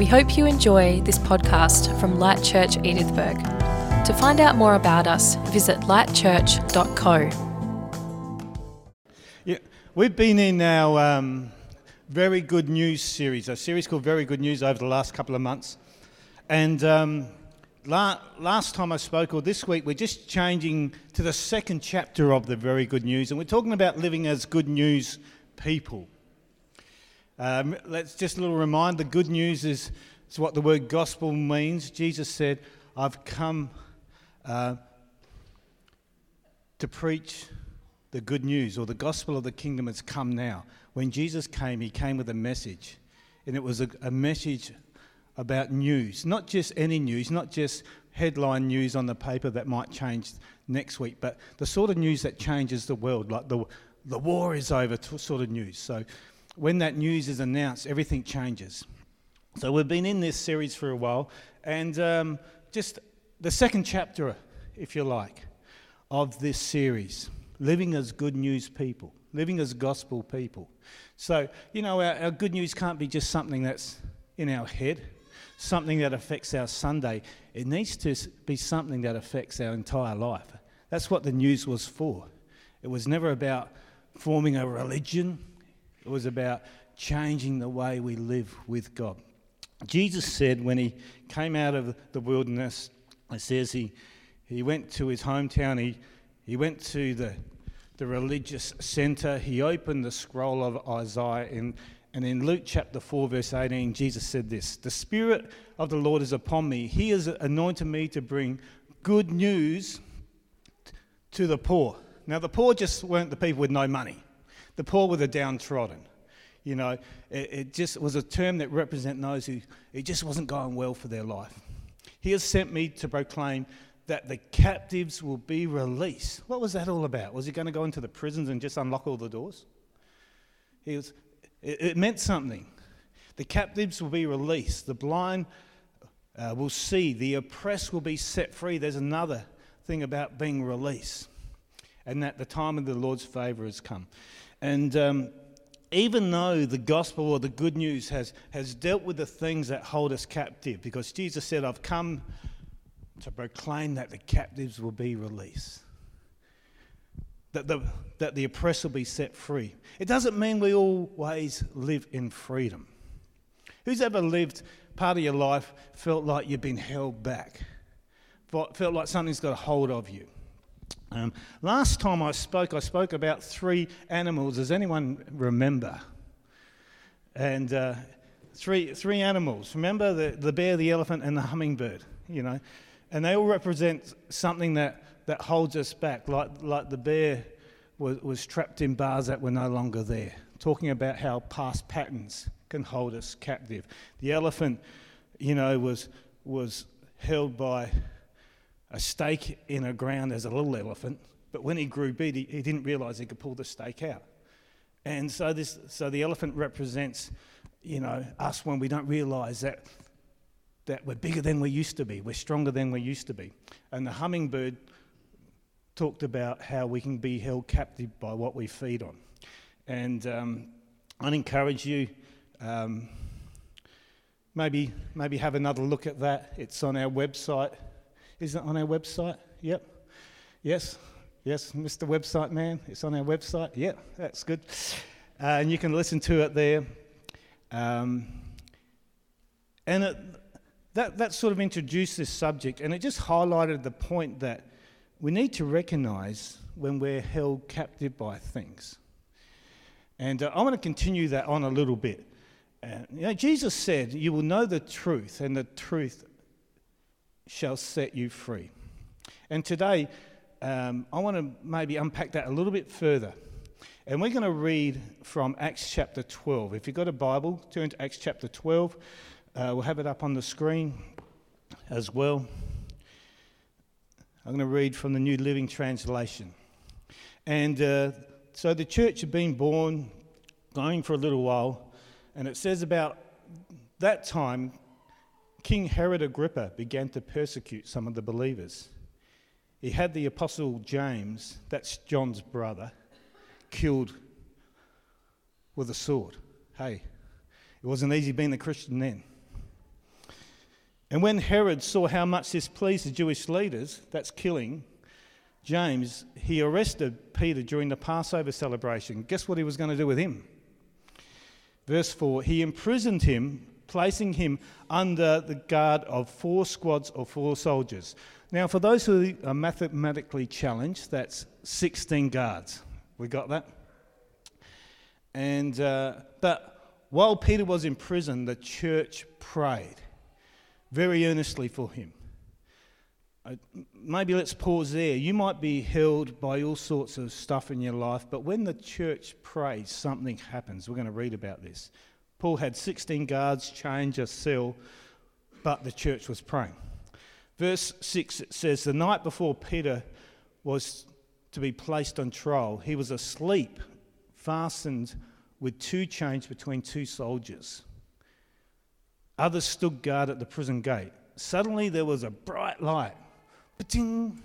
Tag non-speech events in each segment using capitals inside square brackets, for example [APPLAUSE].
We hope you enjoy this podcast from Light Church Edithburgh. To find out more about us, visit lightchurch.co. Yeah, we've been in our um, Very Good News series, a series called Very Good News over the last couple of months. And um, la- last time I spoke, or this week, we're just changing to the second chapter of the Very Good News, and we're talking about living as good news people. Um, let's just a little reminder the good news is, is what the word gospel means. Jesus said, I've come uh, to preach the good news, or the gospel of the kingdom has come now. When Jesus came, he came with a message, and it was a, a message about news, not just any news, not just headline news on the paper that might change next week, but the sort of news that changes the world, like the, the war is over sort of news. So when that news is announced, everything changes. So we've been in this series for a while, and um, just the second chapter, if you like, of this series living as good news people, living as gospel people. So, you know, our, our good news can't be just something that's in our head, something that affects our Sunday. It needs to be something that affects our entire life. That's what the news was for. It was never about forming a religion, it was about changing the way we live with God. Jesus said when he came out of the wilderness, it says he, he went to his hometown, he, he went to the, the religious center, he opened the scroll of Isaiah, and, and in Luke chapter 4, verse 18, Jesus said this The Spirit of the Lord is upon me. He has anointed me to bring good news to the poor. Now, the poor just weren't the people with no money, the poor were the downtrodden. You know, it, it just was a term that represented those who it just wasn't going well for their life. He has sent me to proclaim that the captives will be released. What was that all about? Was he going to go into the prisons and just unlock all the doors? He was, it, it meant something. The captives will be released. The blind uh, will see. The oppressed will be set free. There's another thing about being released, and that the time of the Lord's favour has come. And um, even though the gospel or the good news has, has dealt with the things that hold us captive, because Jesus said, I've come to proclaim that the captives will be released, that the, that the oppressed will be set free. It doesn't mean we always live in freedom. Who's ever lived part of your life felt like you've been held back, felt like something's got a hold of you? Um, last time I spoke, I spoke about three animals. Does anyone remember? And uh, three, three animals. Remember the, the bear, the elephant, and the hummingbird, you know? And they all represent something that, that holds us back, like, like the bear was, was trapped in bars that were no longer there, talking about how past patterns can hold us captive. The elephant, you know, was, was held by a stake in a ground as a little elephant, but when he grew big, he, he didn't realize he could pull the stake out. And so, this, so the elephant represents, you know, us when we don't realize that, that we're bigger than we used to be, we're stronger than we used to be. And the hummingbird talked about how we can be held captive by what we feed on. And um, I'd encourage you, um, maybe, maybe have another look at that. It's on our website. Is it on our website? Yep. Yes. Yes, Mr. Website Man. It's on our website. Yep, that's good. Uh, and you can listen to it there. Um, and it, that, that sort of introduced this subject, and it just highlighted the point that we need to recognize when we're held captive by things. And uh, I want to continue that on a little bit. Uh, you know, Jesus said, You will know the truth, and the truth shall set you free. And today, um, I want to maybe unpack that a little bit further. And we're going to read from Acts chapter 12. If you've got a Bible, turn to Acts chapter 12. Uh, we'll have it up on the screen as well. I'm going to read from the New Living Translation. And uh, so the church had been born, going for a little while, and it says about that time, King Herod Agrippa began to persecute some of the believers. He had the apostle James, that's John's brother, killed with a sword. Hey, it wasn't easy being a Christian then. And when Herod saw how much this pleased the Jewish leaders, that's killing James, he arrested Peter during the Passover celebration. Guess what he was going to do with him? Verse 4 He imprisoned him, placing him under the guard of four squads or four soldiers. Now, for those who are mathematically challenged, that's 16 guards. We got that? And, uh, but while Peter was in prison, the church prayed very earnestly for him. Maybe let's pause there. You might be held by all sorts of stuff in your life, but when the church prays, something happens. We're going to read about this. Paul had 16 guards change a cell, but the church was praying. Verse 6 it says, The night before Peter was to be placed on trial, he was asleep, fastened with two chains between two soldiers. Others stood guard at the prison gate. Suddenly there was a bright light. Ba-ting!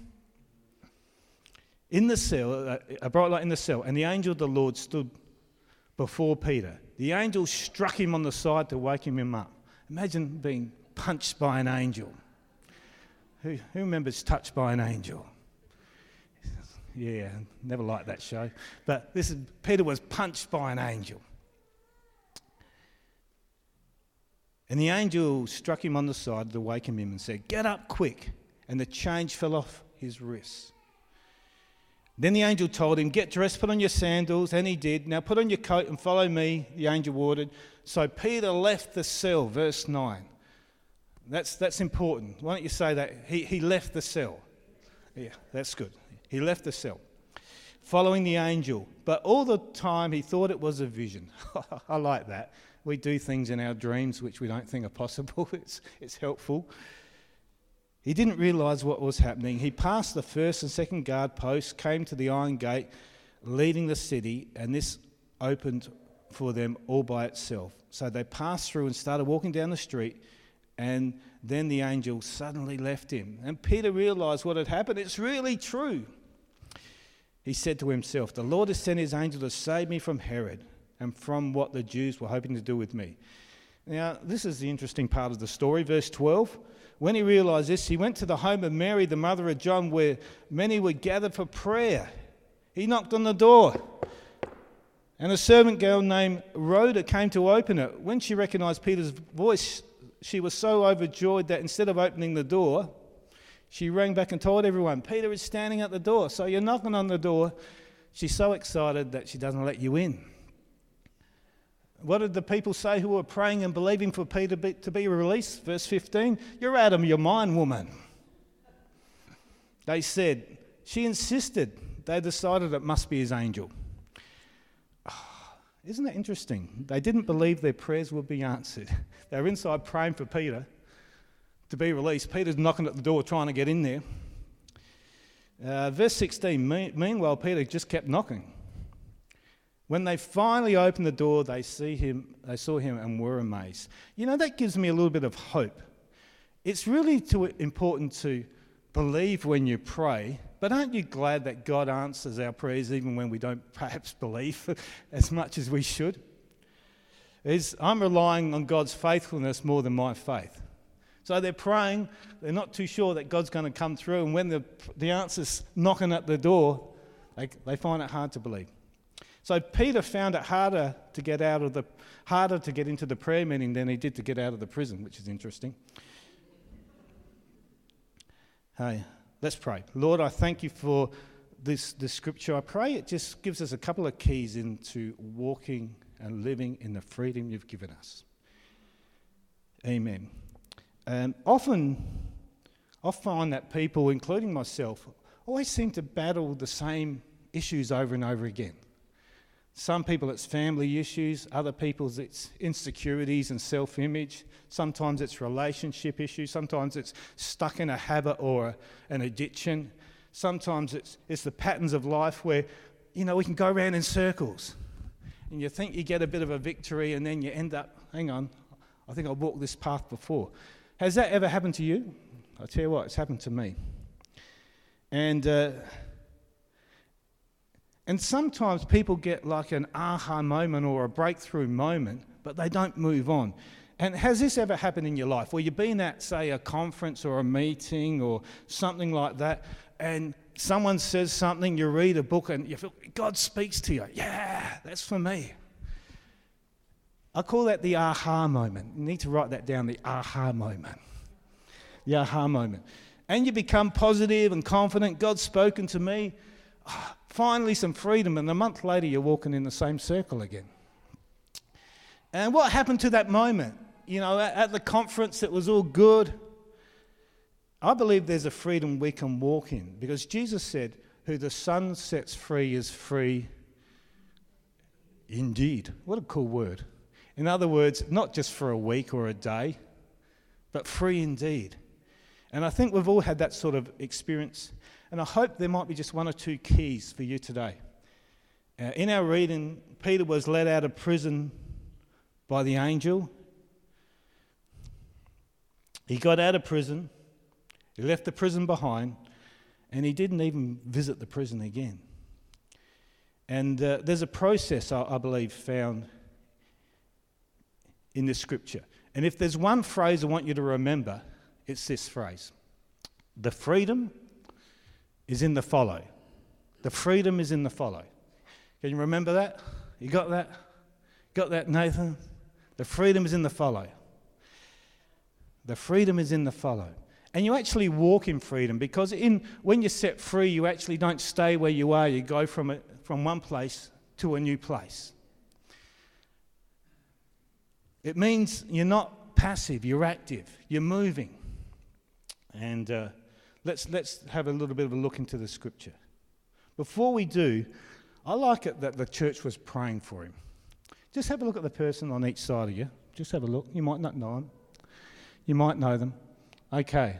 In the cell, uh, a bright light in the cell, and the angel of the Lord stood before Peter. The angel struck him on the side to wake him up. Imagine being punched by an angel. Who, who remembers Touched by an Angel? Yeah, never liked that show. But this is Peter was punched by an angel. And the angel struck him on the side to waken him and said, Get up quick. And the change fell off his wrists. Then the angel told him, Get dressed, put on your sandals. And he did. Now put on your coat and follow me, the angel ordered. So Peter left the cell, verse 9. That's, that's important. Why don't you say that? He, he left the cell. Yeah, that's good. He left the cell, following the angel. But all the time he thought it was a vision. [LAUGHS] I like that. We do things in our dreams which we don't think are possible. [LAUGHS] It's, it's helpful. He didn't realize what was happening. He passed the first and second guard posts, came to the iron gate leading the city, and this opened for them all by itself. So they passed through and started walking down the street. And then the angel suddenly left him. And Peter realized what had happened. It's really true. He said to himself, The Lord has sent his angel to save me from Herod and from what the Jews were hoping to do with me. Now, this is the interesting part of the story. Verse 12. When he realized this, he went to the home of Mary, the mother of John, where many were gathered for prayer. He knocked on the door. And a servant girl named Rhoda came to open it. When she recognized Peter's voice, she was so overjoyed that instead of opening the door, she rang back and told everyone, Peter is standing at the door. So you're knocking on the door. She's so excited that she doesn't let you in. What did the people say who were praying and believing for Peter to be released? Verse 15 You're out of your mind, woman. They said, She insisted. They decided it must be his angel. Isn't that interesting? They didn't believe their prayers would be answered. [LAUGHS] They were inside praying for Peter to be released. Peter's knocking at the door trying to get in there. Uh, verse 16 Meanwhile, Peter just kept knocking. When they finally opened the door, they, see him, they saw him and were amazed. You know, that gives me a little bit of hope. It's really too important to believe when you pray but aren't you glad that God answers our prayers even when we don't perhaps [LAUGHS] believe as much as we should? Is I'm relying on God's faithfulness more than my faith. So they're praying, they're not too sure that God's going to come through, and when the, the answer's knocking at the door, they, they find it hard to believe. So Peter found it harder to get out of the harder to get into the prayer meeting than he did to get out of the prison, which is interesting. Hey, Let's pray. Lord, I thank you for this, this scripture. I pray it just gives us a couple of keys into walking and living in the freedom you've given us. Amen. And often, I find that people, including myself, always seem to battle the same issues over and over again. Some people it's family issues, other people it's insecurities and self image. Sometimes it's relationship issues, sometimes it's stuck in a habit or an addiction. Sometimes it's, it's the patterns of life where, you know, we can go around in circles and you think you get a bit of a victory and then you end up, hang on, I think I've walked this path before. Has that ever happened to you? I tell you what, it's happened to me. And. Uh, and sometimes people get like an aha moment or a breakthrough moment, but they don't move on. And has this ever happened in your life where you've been at, say, a conference or a meeting or something like that, and someone says something, you read a book, and you feel God speaks to you? Yeah, that's for me. I call that the aha moment. You need to write that down the aha moment. The aha moment. And you become positive and confident. God's spoken to me. [SIGHS] Finally, some freedom. And a month later, you're walking in the same circle again. And what happened to that moment? You know, at the conference, it was all good. I believe there's a freedom we can walk in because Jesus said, Who the Son sets free is free indeed. What a cool word. In other words, not just for a week or a day, but free indeed. And I think we've all had that sort of experience. And I hope there might be just one or two keys for you today. Uh, in our reading, Peter was let out of prison by the angel. He got out of prison, he left the prison behind, and he didn't even visit the prison again. And uh, there's a process, I, I believe, found in this scripture. And if there's one phrase I want you to remember, it's this phrase The freedom is in the follow. The freedom is in the follow. Can you remember that? You got that? Got that, Nathan? The freedom is in the follow. The freedom is in the follow. And you actually walk in freedom because in, when you're set free, you actually don't stay where you are. You go from, a, from one place to a new place. It means you're not passive, you're active, you're moving. And uh, let's, let's have a little bit of a look into the scripture. Before we do, I like it that the church was praying for him. Just have a look at the person on each side of you. Just have a look. You might not know them, you might know them. Okay.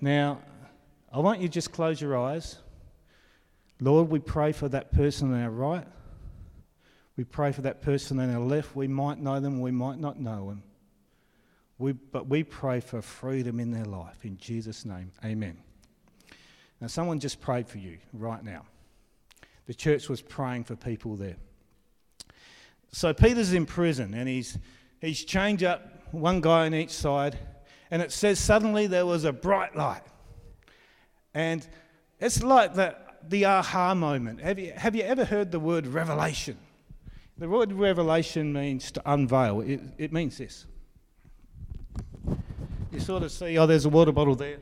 Now, I want you to just close your eyes. Lord, we pray for that person on our right. We pray for that person on our left. We might know them, we might not know them. We, but we pray for freedom in their life. In Jesus' name, amen. Now, someone just prayed for you right now. The church was praying for people there. So, Peter's in prison and he's, he's chained up, one guy on each side, and it says suddenly there was a bright light. And it's like the, the aha moment. Have you, have you ever heard the word revelation? The word revelation means to unveil. It, it means this. You sort of see, oh, there's a water bottle there.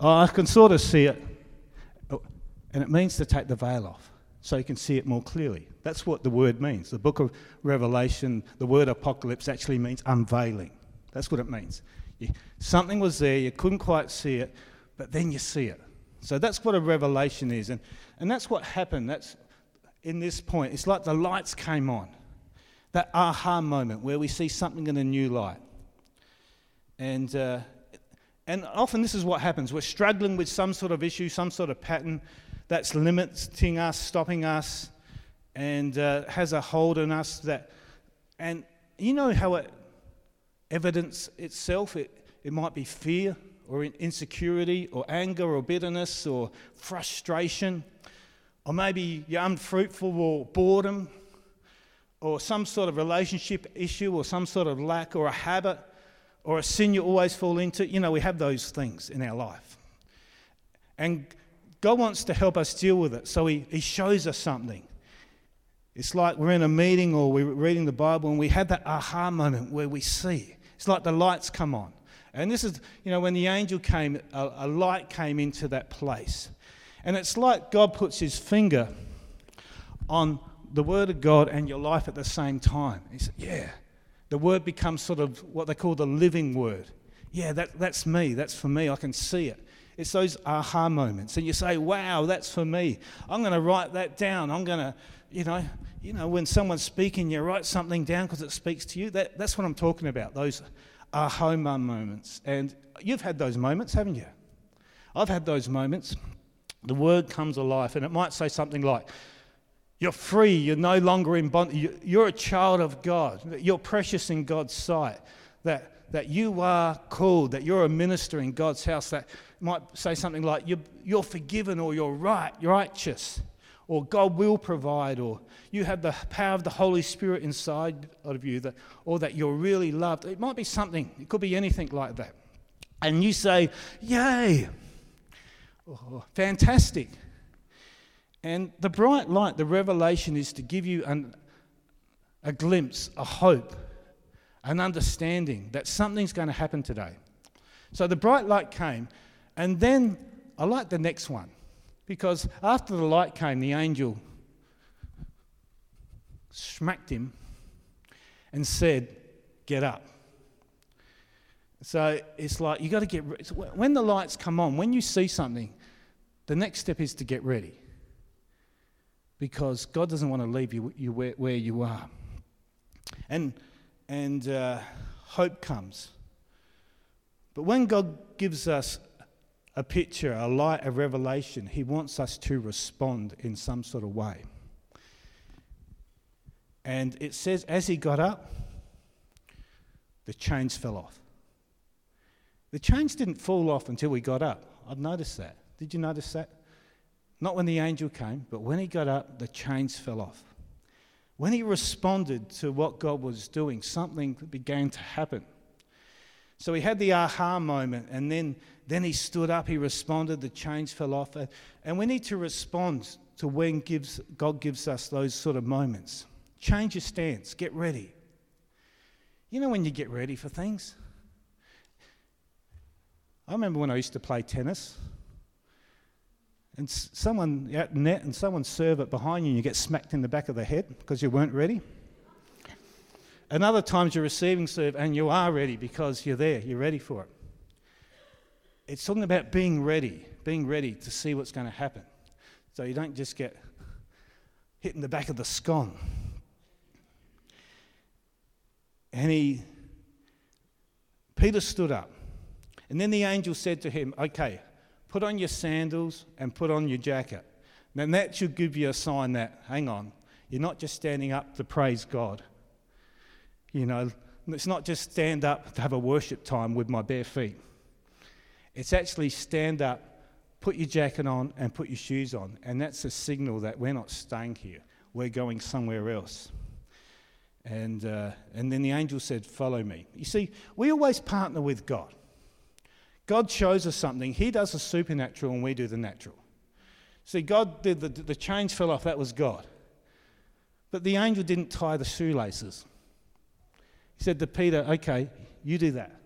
Oh, I can sort of see it. Oh, and it means to take the veil off so you can see it more clearly. That's what the word means. The book of Revelation, the word apocalypse actually means unveiling. That's what it means. You, something was there, you couldn't quite see it, but then you see it. So that's what a revelation is. And, and that's what happened. That's in this point. It's like the lights came on. That aha moment where we see something in a new light. And, uh, and often this is what happens. We're struggling with some sort of issue, some sort of pattern that's limiting us, stopping us, and uh, has a hold on us. That, and you know how it evidence itself? It, it might be fear or insecurity or anger or bitterness or frustration or maybe you're unfruitful or boredom, or some sort of relationship issue, or some sort of lack, or a habit, or a sin you always fall into. You know, we have those things in our life. And God wants to help us deal with it, so He, he shows us something. It's like we're in a meeting or we're reading the Bible and we have that aha moment where we see. It's like the lights come on. And this is, you know, when the angel came, a, a light came into that place. And it's like God puts his finger on the Word of God and your life at the same time. He said, Yeah. The Word becomes sort of what they call the living Word. Yeah, that, that's me. That's for me. I can see it. It's those aha moments. And you say, Wow, that's for me. I'm going to write that down. I'm going to, you know, you know, when someone's speaking, you write something down because it speaks to you. That, that's what I'm talking about, those aha moments. And you've had those moments, haven't you? I've had those moments the word comes alive. And it might say something like, You're free, you're no longer in bondage, you're a child of God, you're precious in God's sight, that, that you are called, that you're a minister in God's house, that might say something like, You're, you're forgiven or you're right, righteous. or God will provide, or you have the power of the Holy Spirit inside of you, that, or that you're really loved. It might be something, it could be anything like that. And you say, Yay! Oh, fantastic. And the bright light, the revelation, is to give you an, a glimpse, a hope, an understanding that something's going to happen today. So the bright light came, and then I like the next one because after the light came, the angel smacked him and said, Get up. So it's like you got to get when the lights come on, when you see something, the next step is to get ready. Because God doesn't want to leave you, you where, where you are. And, and uh, hope comes. But when God gives us a picture, a light, a revelation, He wants us to respond in some sort of way. And it says, as he got up, the chains fell off. The chains didn't fall off until he got up. I've noticed that. Did you notice that? Not when the angel came, but when he got up, the chains fell off. When he responded to what God was doing, something began to happen. So he had the aha moment, and then, then he stood up, he responded, the chains fell off. And we need to respond to when gives, God gives us those sort of moments. Change your stance, get ready. You know when you get ready for things? I remember when I used to play tennis and someone out net and someone serve it behind you and you get smacked in the back of the head because you weren't ready. And other times you're receiving serve and you are ready because you're there, you're ready for it. It's talking about being ready, being ready to see what's going to happen. So you don't just get hit in the back of the scone. And he, Peter stood up. And then the angel said to him, Okay, Put on your sandals and put on your jacket. Then that should give you a sign that, hang on, you're not just standing up to praise God. You know, it's not just stand up to have a worship time with my bare feet. It's actually stand up, put your jacket on, and put your shoes on. And that's a signal that we're not staying here, we're going somewhere else. And, uh, and then the angel said, Follow me. You see, we always partner with God. God shows us something. He does the supernatural and we do the natural. See, God did the, the chains fell off, that was God. But the angel didn't tie the shoelaces. He said to Peter, okay, you do that.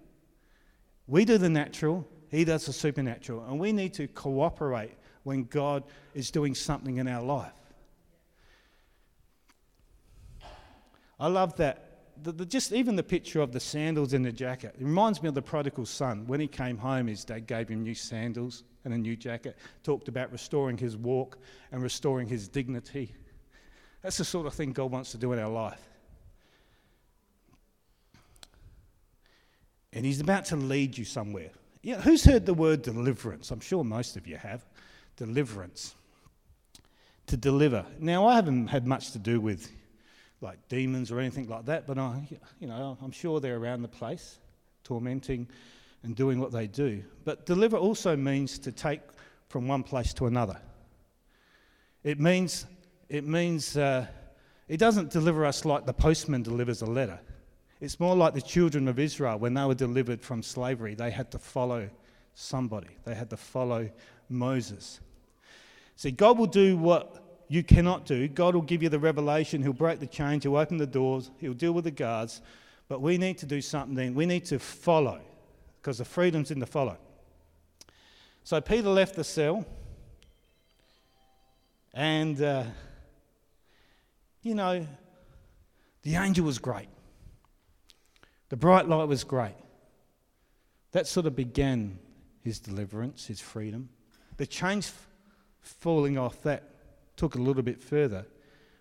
We do the natural, he does the supernatural. And we need to cooperate when God is doing something in our life. I love that the, the, just even the picture of the sandals and the jacket it reminds me of the prodigal son. When he came home, his dad gave him new sandals and a new jacket, talked about restoring his walk and restoring his dignity. That's the sort of thing God wants to do in our life. And he's about to lead you somewhere. You know, who's heard the word deliverance? I'm sure most of you have. Deliverance. To deliver. Now, I haven't had much to do with like demons or anything like that, but I, you know, I'm sure they're around the place, tormenting and doing what they do. But deliver also means to take from one place to another. It means, it means, uh, it doesn't deliver us like the postman delivers a letter. It's more like the children of Israel when they were delivered from slavery. They had to follow somebody. They had to follow Moses. See, God will do what you cannot do. God will give you the revelation, He'll break the chains, He'll open the doors, He'll deal with the guards. But we need to do something. Then. We need to follow because the freedom's in the follow. So Peter left the cell, and uh, you know, the angel was great. The bright light was great. That sort of began his deliverance, his freedom. The chains falling off, that took a little bit further.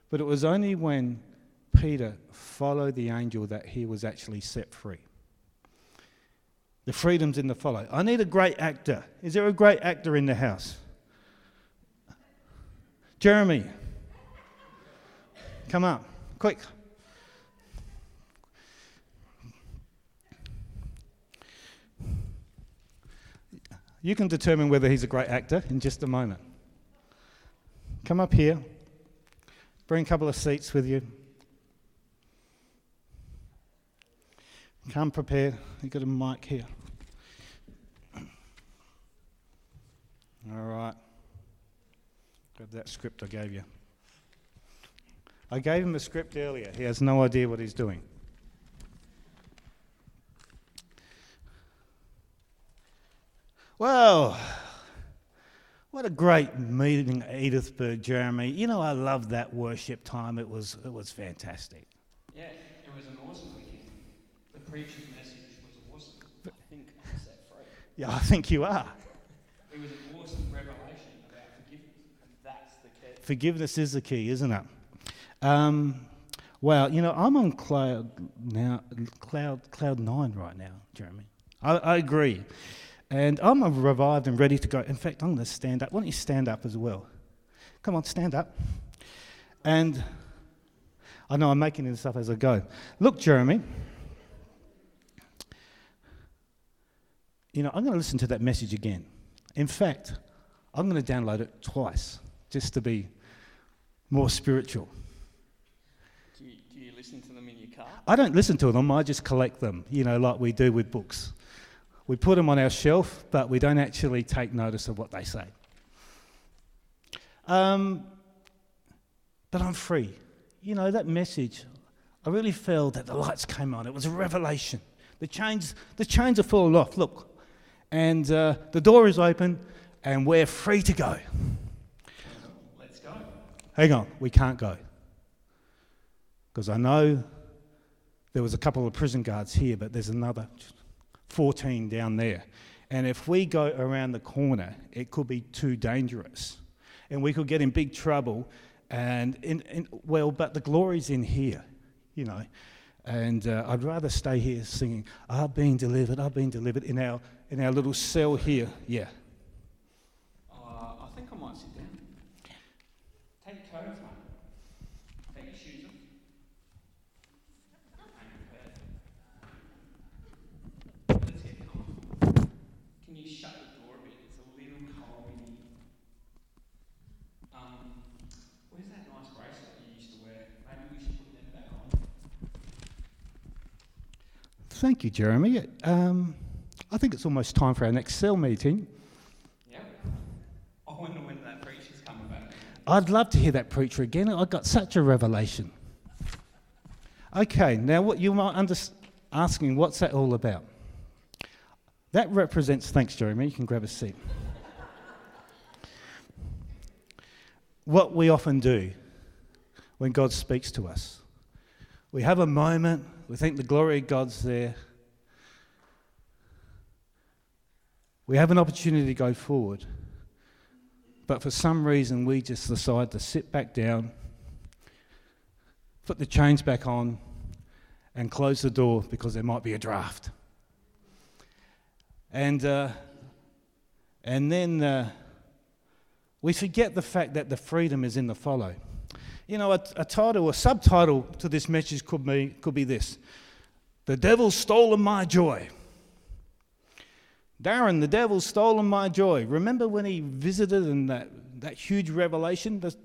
But it was only when Peter followed the angel that he was actually set free. The freedom's in the follow. I need a great actor. Is there a great actor in the house? Jeremy, come up, quick. You can determine whether he's a great actor in just a moment. Come up here. Bring a couple of seats with you. Come prepared. You've got a mic here. All right. Grab that script I gave you. I gave him a script earlier. He has no idea what he's doing. Well, what a great meeting at Edithburgh, Jeremy. You know, I loved that worship time. It was, it was fantastic. Yeah, it was an awesome weekend. The preacher's message was awesome. I think I'm set free. Yeah, I think you are. It was an awesome revelation about forgiveness, and that's the key. Forgiveness is the key, isn't it? Um, well, you know, I'm on cloud now, cloud cloud nine right now, Jeremy. I, I agree, and I'm revived and ready to go. In fact, I'm going to stand up. Why don't you stand up as well? Come on, stand up. And I know I'm making this up as I go. Look, Jeremy. You know, I'm going to listen to that message again. In fact, I'm going to download it twice just to be more spiritual. Do you, do you listen to them in your car? I don't listen to them, I just collect them, you know, like we do with books. We put them on our shelf, but we don't actually take notice of what they say. Um, but I'm free. You know, that message, I really felt that the lights came on. It was a revelation. The chains, the chains are falling off. Look. And uh, the door is open, and we're free to go. Let's go. Hang on, we can't go. Because I know there was a couple of prison guards here, but there's another 14 down there. And if we go around the corner, it could be too dangerous. And we could get in big trouble. And, in, in, well, but the glory's in here, you know. And uh, I'd rather stay here singing, I've been delivered, I've been delivered in our, in our little cell here. Yeah. Uh, I think I might sit down. Take your coat off, mate. Take your shoes off. Hang your pad. Let's get comfortable. Can you shut the door a bit? It's a little cold in here. Um, where's that nice bracelet you used to wear? Maybe we should put them back on. Thank you, Jeremy. Um, I think it's almost time for our next cell meeting. Yeah. I wonder when that preacher's coming back. I'd love to hear that preacher again. I got such a revelation. Okay, now what you might under- asking, what's that all about? That represents, thanks, Jeremy. You can grab a seat. what we often do when God speaks to us, we have a moment. We think the glory of God's there. We have an opportunity to go forward. But for some reason, we just decide to sit back down, put the chains back on, and close the door because there might be a draft. And, uh, and then uh, we forget the fact that the freedom is in the follow. You know, a, a title, a subtitle to this message could be, could be this The Devil's Stolen My Joy. Darren, the devil's stolen my joy. Remember when he visited and that, that huge revelation? The,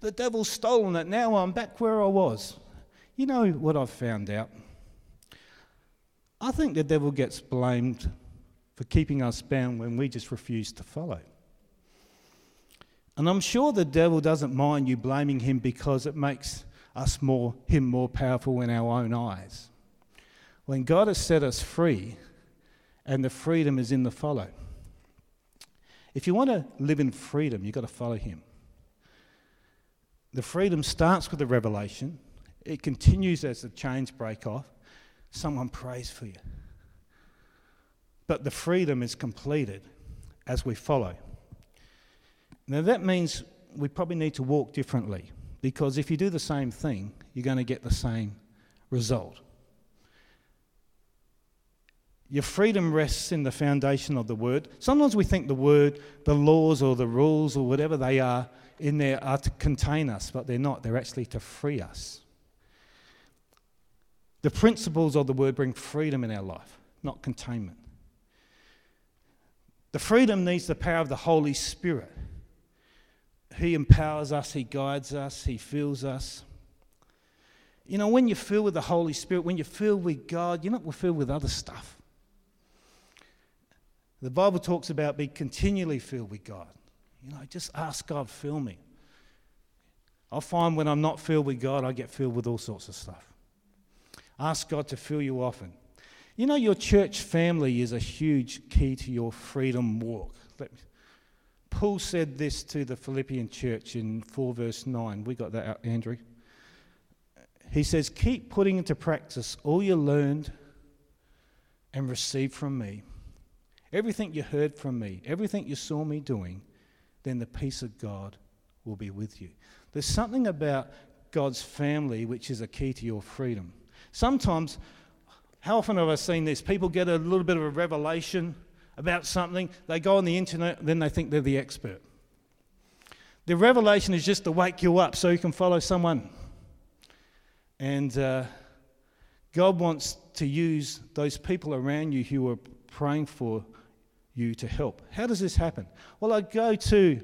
the devil's stolen it. Now I'm back where I was. You know what I've found out? I think the devil gets blamed for keeping us bound when we just refuse to follow. And I'm sure the devil doesn't mind you blaming him because it makes us more him more powerful in our own eyes. When God has set us free, and the freedom is in the follow. If you want to live in freedom, you've got to follow Him. The freedom starts with the revelation, it continues as the chains break off. Someone prays for you. But the freedom is completed as we follow. Now, that means we probably need to walk differently because if you do the same thing, you're going to get the same result. Your freedom rests in the foundation of the word. Sometimes we think the word, the laws or the rules or whatever they are in there are to contain us, but they're not. They're actually to free us. The principles of the word bring freedom in our life, not containment. The freedom needs the power of the Holy Spirit. He empowers us, He guides us, He fills us. You know, when you're filled with the Holy Spirit, when you're filled with God, you're not filled with other stuff. The Bible talks about be continually filled with God. You know, just ask God, fill me. I find when I'm not filled with God, I get filled with all sorts of stuff. Ask God to fill you often. You know, your church family is a huge key to your freedom walk. Paul said this to the Philippian church in 4 verse 9. We got that out, Andrew. He says, Keep putting into practice all you learned and received from me. Everything you heard from me, everything you saw me doing, then the peace of God will be with you. There's something about God's family which is a key to your freedom. Sometimes, how often have I seen this? People get a little bit of a revelation about something, they go on the internet, then they think they're the expert. The revelation is just to wake you up so you can follow someone. And uh, God wants to use those people around you who are praying for you to help. How does this happen? Well, I go to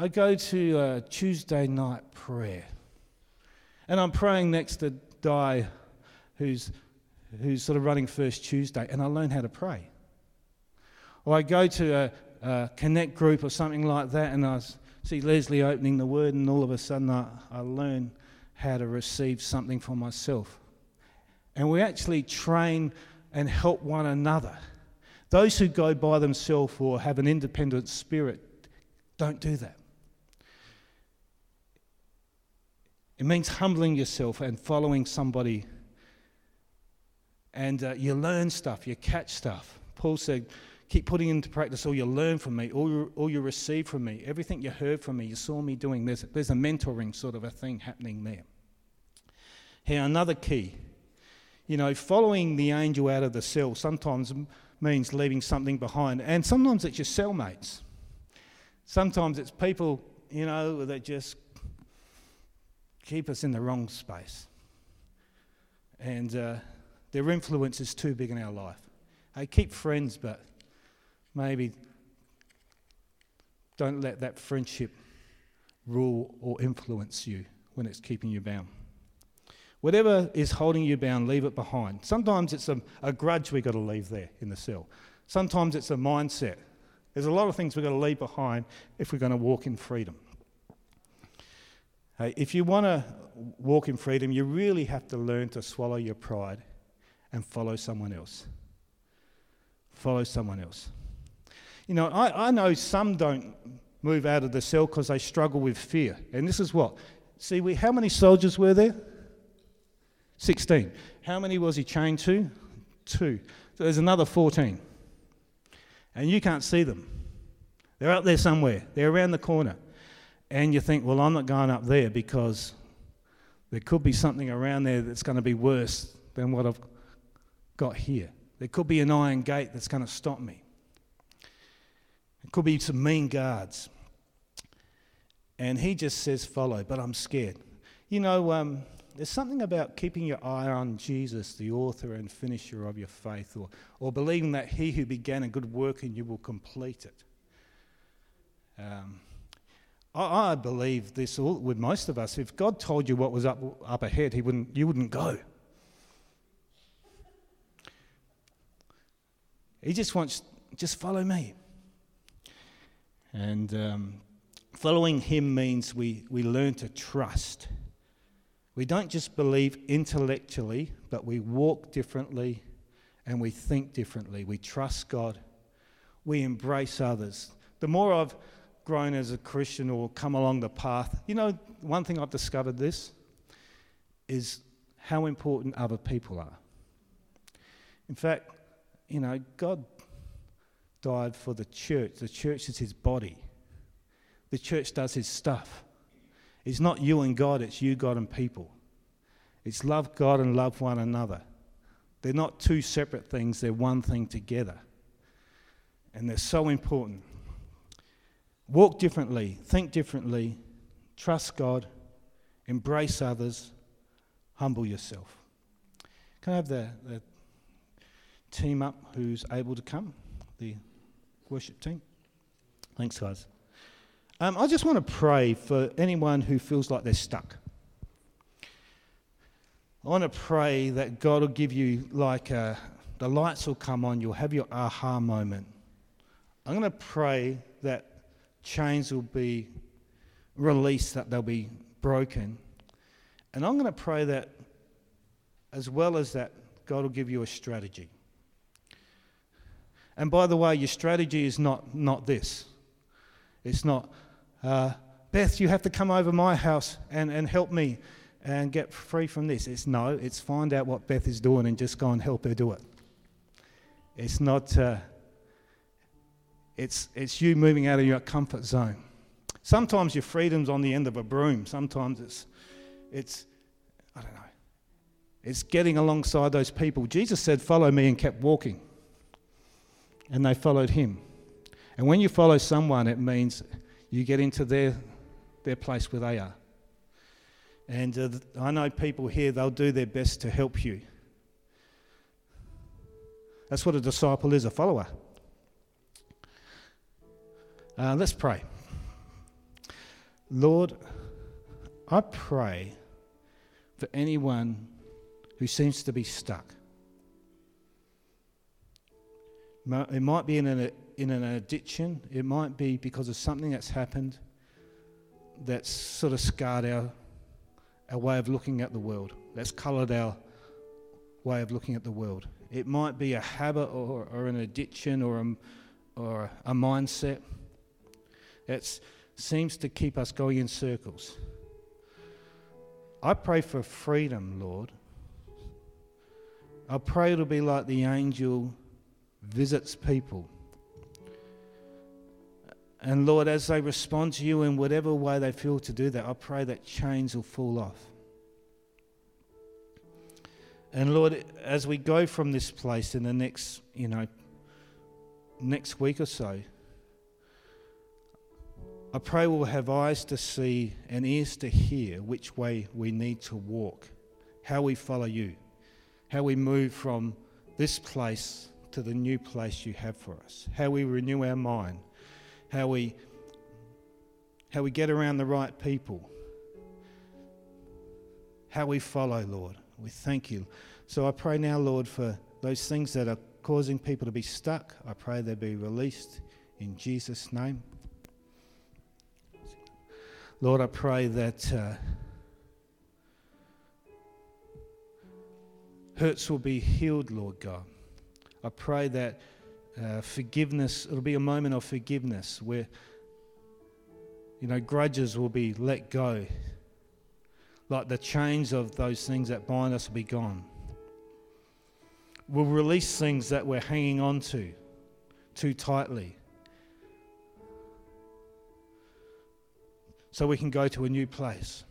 I go to a Tuesday night prayer, and I'm praying next to Di, who's who's sort of running First Tuesday, and I learn how to pray. Or I go to a, a connect group or something like that, and I see Leslie opening the Word, and all of a sudden I, I learn how to receive something for myself. And we actually train and help one another. Those who go by themselves or have an independent spirit don't do that. It means humbling yourself and following somebody. And uh, you learn stuff, you catch stuff. Paul said, Keep putting into practice all you learn from me, all you, all you receive from me, everything you heard from me, you saw me doing. There's, there's a mentoring sort of a thing happening there. Here, another key. You know, following the angel out of the cell sometimes means leaving something behind, and sometimes it's your cellmates. Sometimes it's people, you know, that just keep us in the wrong space. And uh, their influence is too big in our life. Hey, keep friends, but maybe don't let that friendship rule or influence you when it's keeping you bound. Whatever is holding you bound, leave it behind. Sometimes it's a, a grudge we've got to leave there in the cell. Sometimes it's a mindset. There's a lot of things we've got to leave behind if we're going to walk in freedom. Hey, if you want to walk in freedom, you really have to learn to swallow your pride and follow someone else. Follow someone else. You know, I, I know some don't move out of the cell because they struggle with fear. And this is what? See, we, how many soldiers were there? 16. How many was he chained to? Two. So there's another 14. And you can't see them. They're up there somewhere, they're around the corner. And you think, well, I'm not going up there because there could be something around there that's going to be worse than what I've got here. There could be an iron gate that's going to stop me. It could be some mean guards. And he just says, follow, but I'm scared. You know, um, there's something about keeping your eye on Jesus, the author and finisher of your faith, or, or believing that he who began a good work in you will complete it. Um, I, I, believe this all, with most of us. If God told you what was up, up ahead, he wouldn't, you wouldn't go. He just wants, just follow me. And um, following him means we, we learn to trust. We don't just believe intellectually, but we walk differently and we think differently. We trust God. We embrace others. The more I've grown as a Christian or come along the path, you know, one thing I've discovered this is how important other people are. In fact, you know, God died for the church. The church is his body. The church does his stuff. It's not you and God, it's you, God, and people. It's love God and love one another. They're not two separate things, they're one thing together. And they're so important. Walk differently, think differently, trust God, embrace others, humble yourself. Can I have the, the team up who's able to come? The worship team? Thanks, guys. Um, I just want to pray for anyone who feels like they're stuck. I want to pray that God will give you, like, uh, the lights will come on, you'll have your aha moment. I'm going to pray that chains will be released, that they'll be broken. And I'm going to pray that, as well as that, God will give you a strategy. And by the way, your strategy is not, not this. It's not, uh, Beth, you have to come over my house and, and help me and get free from this. It's no, it's find out what Beth is doing and just go and help her do it. It's not, uh, it's, it's you moving out of your comfort zone. Sometimes your freedom's on the end of a broom. Sometimes it's, it's, I don't know, it's getting alongside those people. Jesus said, Follow me, and kept walking. And they followed him. And when you follow someone, it means you get into their, their place where they are. And uh, I know people here, they'll do their best to help you. That's what a disciple is a follower. Uh, let's pray. Lord, I pray for anyone who seems to be stuck. It might be in an, in an addiction, it might be because of something that's happened that's sort of scarred our, our way of looking at the world, that's coloured our way of looking at the world. It might be a habit or, or an addiction or a, or a mindset that seems to keep us going in circles. I pray for freedom, Lord. I pray it'll be like the angel visits people. And Lord, as they respond to you in whatever way they feel to do that, I pray that chains will fall off. And Lord, as we go from this place in the next, you know, next week or so, I pray we'll have eyes to see and ears to hear which way we need to walk, how we follow you, how we move from this place to the new place you have for us, how we renew our mind, how we how we get around the right people, how we follow, Lord. We thank you. So I pray now, Lord, for those things that are causing people to be stuck. I pray they be released in Jesus' name. Lord, I pray that uh, hurts will be healed, Lord God. I pray that uh, forgiveness, it'll be a moment of forgiveness where, you know, grudges will be let go like the chains of those things that bind us will be gone. We'll release things that we're hanging on to too tightly. So we can go to a new place.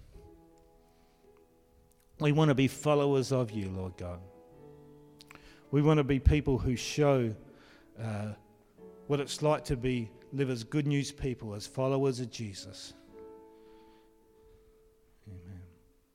We want to be followers of you, Lord God. We want to be people who show uh, what it's like to be live as good news people, as followers of Jesus.